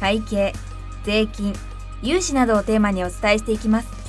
会計税金融資などをテーマにお伝えしていきます。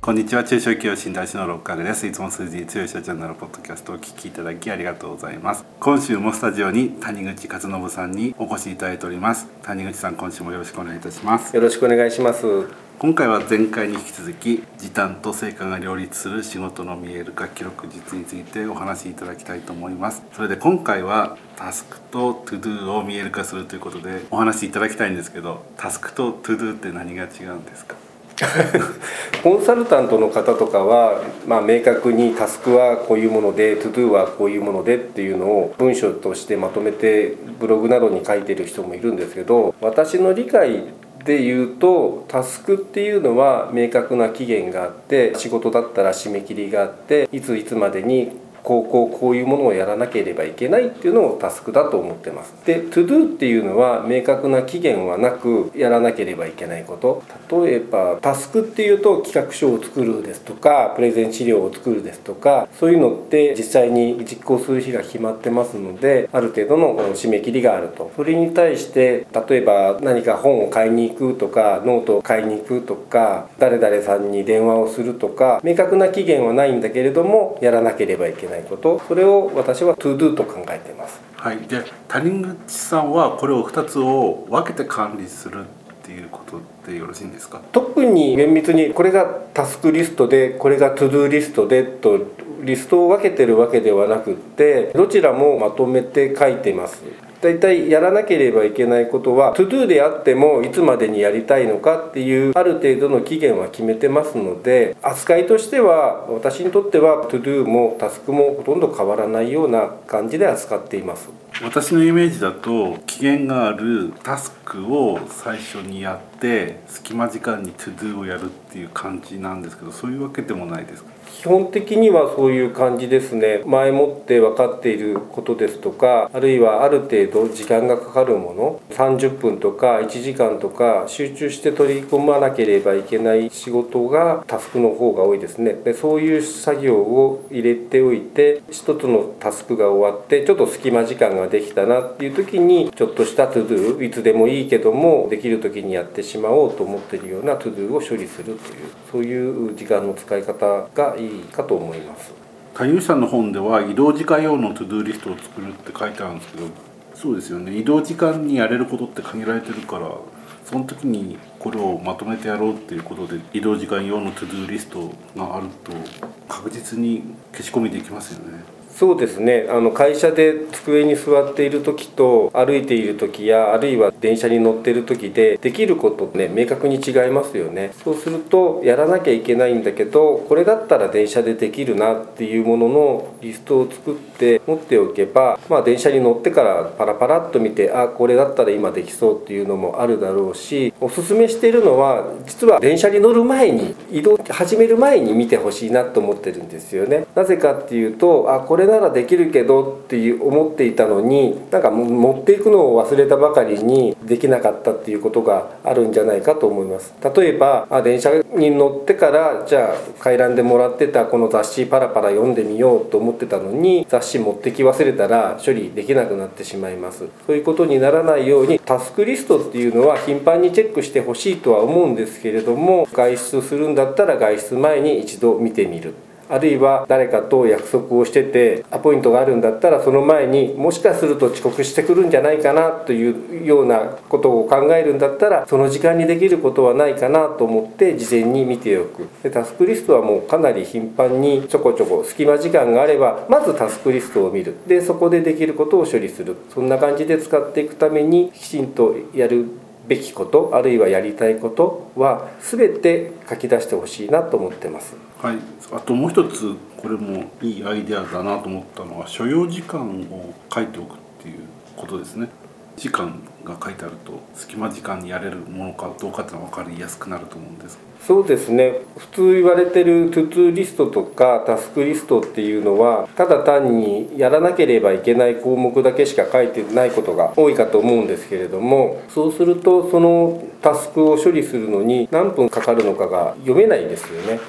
こんにちは。中小企業診断士の六角です。いつも数字に強い社長になるポッドキャストをお聞きいただきありがとうございます。今週もスタジオに谷口勝信さんにお越しいただいております。谷口さん今週もよろしくお願いいたします。よろしくお願いします今回は前回に引き続き時短と成果が両立する仕事の見える化記録実についてお話しいただきたいと思います。それで今回はタスクとトゥドゥを見える化するということでお話しいただきたいんですけどタスクとトゥドゥって何が違うんですか？コンサルタントの方とかは、まあ、明確にタスクはこういうものでトゥドゥはこういうものでっていうのを文章としてまとめてブログなどに書いてる人もいるんですけど私の理解で言うとタスクっていうのは明確な期限があって仕事だったら締め切りがあっていついつまでにこうこうこういうものをやらなければいけないっていうのをタスクだと思ってます。で to do っていうのは明確な期限はなくやらなければいけないこと。例えばタスクっていうと企画書を作るですとかプレゼン資料を作るですとかそういうのって実際に実行する日が決まってますのである程度の締め切りがあると。それに対して例えば何か本を買いに行くとかノートを買いに行くとか誰々さんに電話をするとか明確な期限はないんだけれどもやらなければいけない。ないことそれを私は to do と考えています。はい。で谷口さんはこれを2つを分けて管理するっていうことでよろしいんですか？特に厳密にこれがタスクリストでこれが to do リストでとリストを分けてるわけではなくってどちらもまとめて書いています大体やらなければいけないことは to do であってもいつまでにやりたいのかっていうある程度の期限は決めてますので扱いとしては私にとっては to do もタスクもほとんど変わらないような感じで扱っています。私のイメージだと期限があるタスクを最初にやって隙間時間に to do をやるっていう感じなんですけどそういうわけでもないですか？基本的にはそういう感じですね。前もって分かっていることですとかあるいはある程度時間がかかるもの30分とか1時間とか集中して取り込まなければいけない仕事がタスクの方が多いですね。でそういう作業を入れておいて一つのタスクが終わってちょっと隙間時間ができたなっていう時にちょっとしたトゥドゥいつでもいいけどもできる時にやってしまおうと思ってるようなトゥドゥを処理するというそういう時間の使い方がいいかと思います。谷口さんの本では移動時間用のトゥドゥリストを作るって書いてあるんですけどそうですよね。移動時間にやれることって限られてるからその時にこれをまとめてやろうっていうことで移動時間用のトゥドゥリストがあると確実に消し込みできますよね。そうですね。あの会社で机に座っている時と歩いている時やあるいは電車に乗っている時でできることね明確に違いますよね。そうするとやらなきゃいけないんだけどこれだったら電車でできるなっていうもののリストを作って持っておけばまあ電車に乗ってからパラパラっと見てあこれだったら今できそうっていうのもあるだろうしおすすめしているのは実は電車に乗る前に移動始める前に見てほしいなと思ってるんですよね。なぜかっていうとあこれれならできるけどっていう思っていたのになんか持っていくのを忘れたばかりにできなかったっていうことがあるんじゃないかと思います。例えばあ電車に乗ってからじゃあ回覧でもらってたこの雑誌パラパラ読んでみようと思ってたのに雑誌持ってき忘れたら処理できなくなってしまいます。そういうことにならないようにタスクリストっていうのは頻繁にチェックしてほしいとは思うんですけれども外出するんだったら外出前に一度見てみる。あるいは誰かと約束をしててアポイントがあるんだったらその前にもしかすると遅刻してくるんじゃないかなというようなことを考えるんだったらその時間にできることはないかなと思って事前に見ておく。でタスクリストはもうかなり頻繁にちょこちょこ隙間時間があればまずタスクリストを見る。でそこでできることを処理する。そんな感じで使っていくためにきちんとやるべきことあるいはやりたいことは全て書き出してほしいなと思ってます。はい、あともう一つこれもいいアイデアだなと思ったのは所要時間を書いておくっていうことですね。時間が書いてあると隙間時間にやれるものかどうかっていうのが分かりやすくなると思うんですそうですね普通言われてるトゥトゥリストとかタスクリストっていうのはただ単にやらなければいけない項目だけしか書いてないことが多いかと思うんですけれどもそうするとそのタスクを処理するのに何分かかるのかが読めないですよね。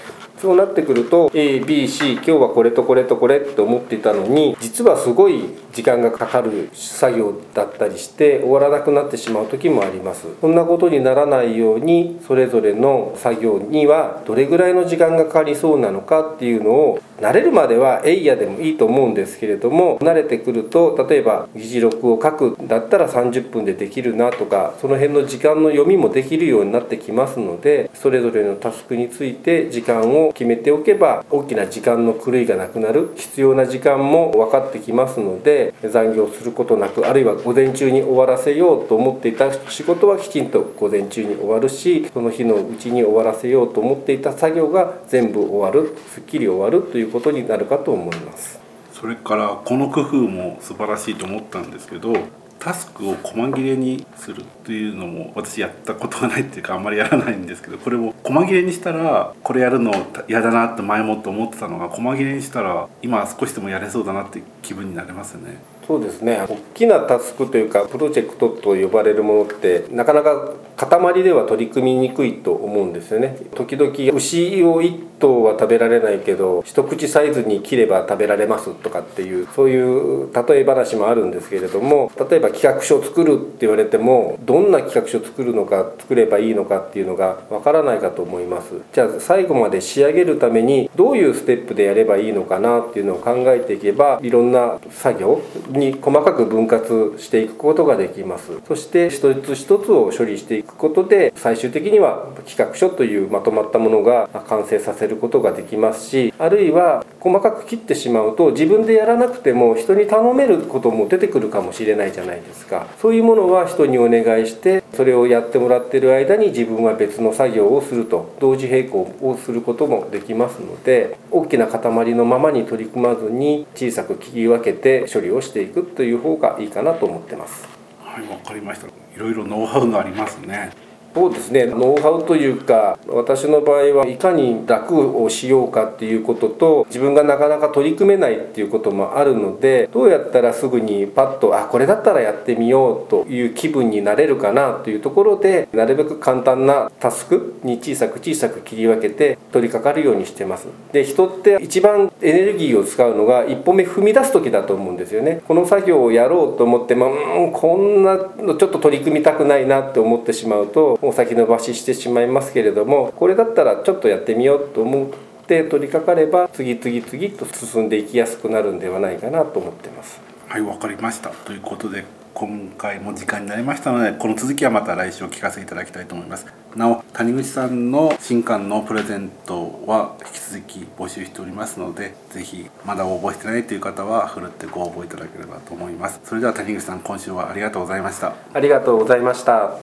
そうなってくると ABC 今日はこれとこれとこれって思っていたのに実はすごい時間がかかる作業だったりして終わらなくなってしまう時もあります。そんなことにならないようにそれぞれの作業にはどれぐらいの時間がかかりそうなのかっていうのを慣れるまではエイヤでもいいと思うんですけれども慣れてくると例えば議事録を書くだったら30分でできるなとかその辺の時間の読みもできるようになってきますのでそれぞれのタスクについて時間を決めておけば大きな時間の狂いがなくなる必要な時間も分かってきますので残業することなくあるいは午前中に終わらせようと思っていた仕事はきちんと午前中に終わるしその日のうちに終わらせようと思っていた作業が全部終わるすっきり終わるということになるかと思いますそれからこの工夫も素晴らしいと思ったんですけどタスクを細切れにするっていうのも私やったことがないっていうかあんまりやらないんですけどこれを細切れにしたらこれやるの嫌だなって前もって思ってたのが細切れにしたら今少しでもやれそうだなって気分になれますね。そうですね。大きなタスクというかプロジェクトと呼ばれるものってなかなか塊では取り組みにくいと思うんですよね。時々牛を1頭は食べられないけど一口サイズに切れば食べられますとかっていうそういう例え話もあるんですけれども例えば企画書を作るって言われてもどんな企画書を作るのか作ればいいのかっていうのがわからないかと思います。じゃあ最後まで仕上げるためにどういうステップでやればいいのかなっていうのを考えていけばいろんな作業に細かく分割していくことができます。そして一つ一つを処理していくことで最終的には企画書というまとまったものが完成させることができますしあるいは細かく切ってしまうと自分でやらなくても人に頼めることも出てくるかもしれないじゃないですか。そういうものは人にお願いしてそれをやってもらってる間に自分は別の作業をすると同時並行をすることもできますので大きな塊のままに取り組まずに小さく切り分けて処理をしていくという方がいいかなと思ってます。はいわかりました。いろいろノウハウがありますね。そうですねノウハウというか私の場合はいかに楽をしようかっていうことと自分がなかなか取り組めないっていうこともあるのでどうやったらすぐにパッとあこれだったらやってみようという気分になれるかなというところでなるべく簡単なタスクに小さく小さく切り分けて取り掛かるようにしてます。で人って一番エネルギーを使うのが一歩目踏み出す時だと思うんですよね。この作業をやろうと思ってもうんこんなのちょっと取り組みたくないなって思ってしまうともう先延ばししてしまいますけれどもこれだったらちょっとやってみようと思って取り掛かれば次々次と進んでいきやすくなるんではないかなと思ってます。はいわかりました。ということで今回も時間になりましたのでこの続きはまた来週お聞かせいただきたいと思います。なお谷口さんの新刊のプレゼントは引き続き募集しておりますのでぜひまだ応募してないという方はふるってご応募いただければと思います。それでは谷口さん今週はありがとうございました。ありがとうございました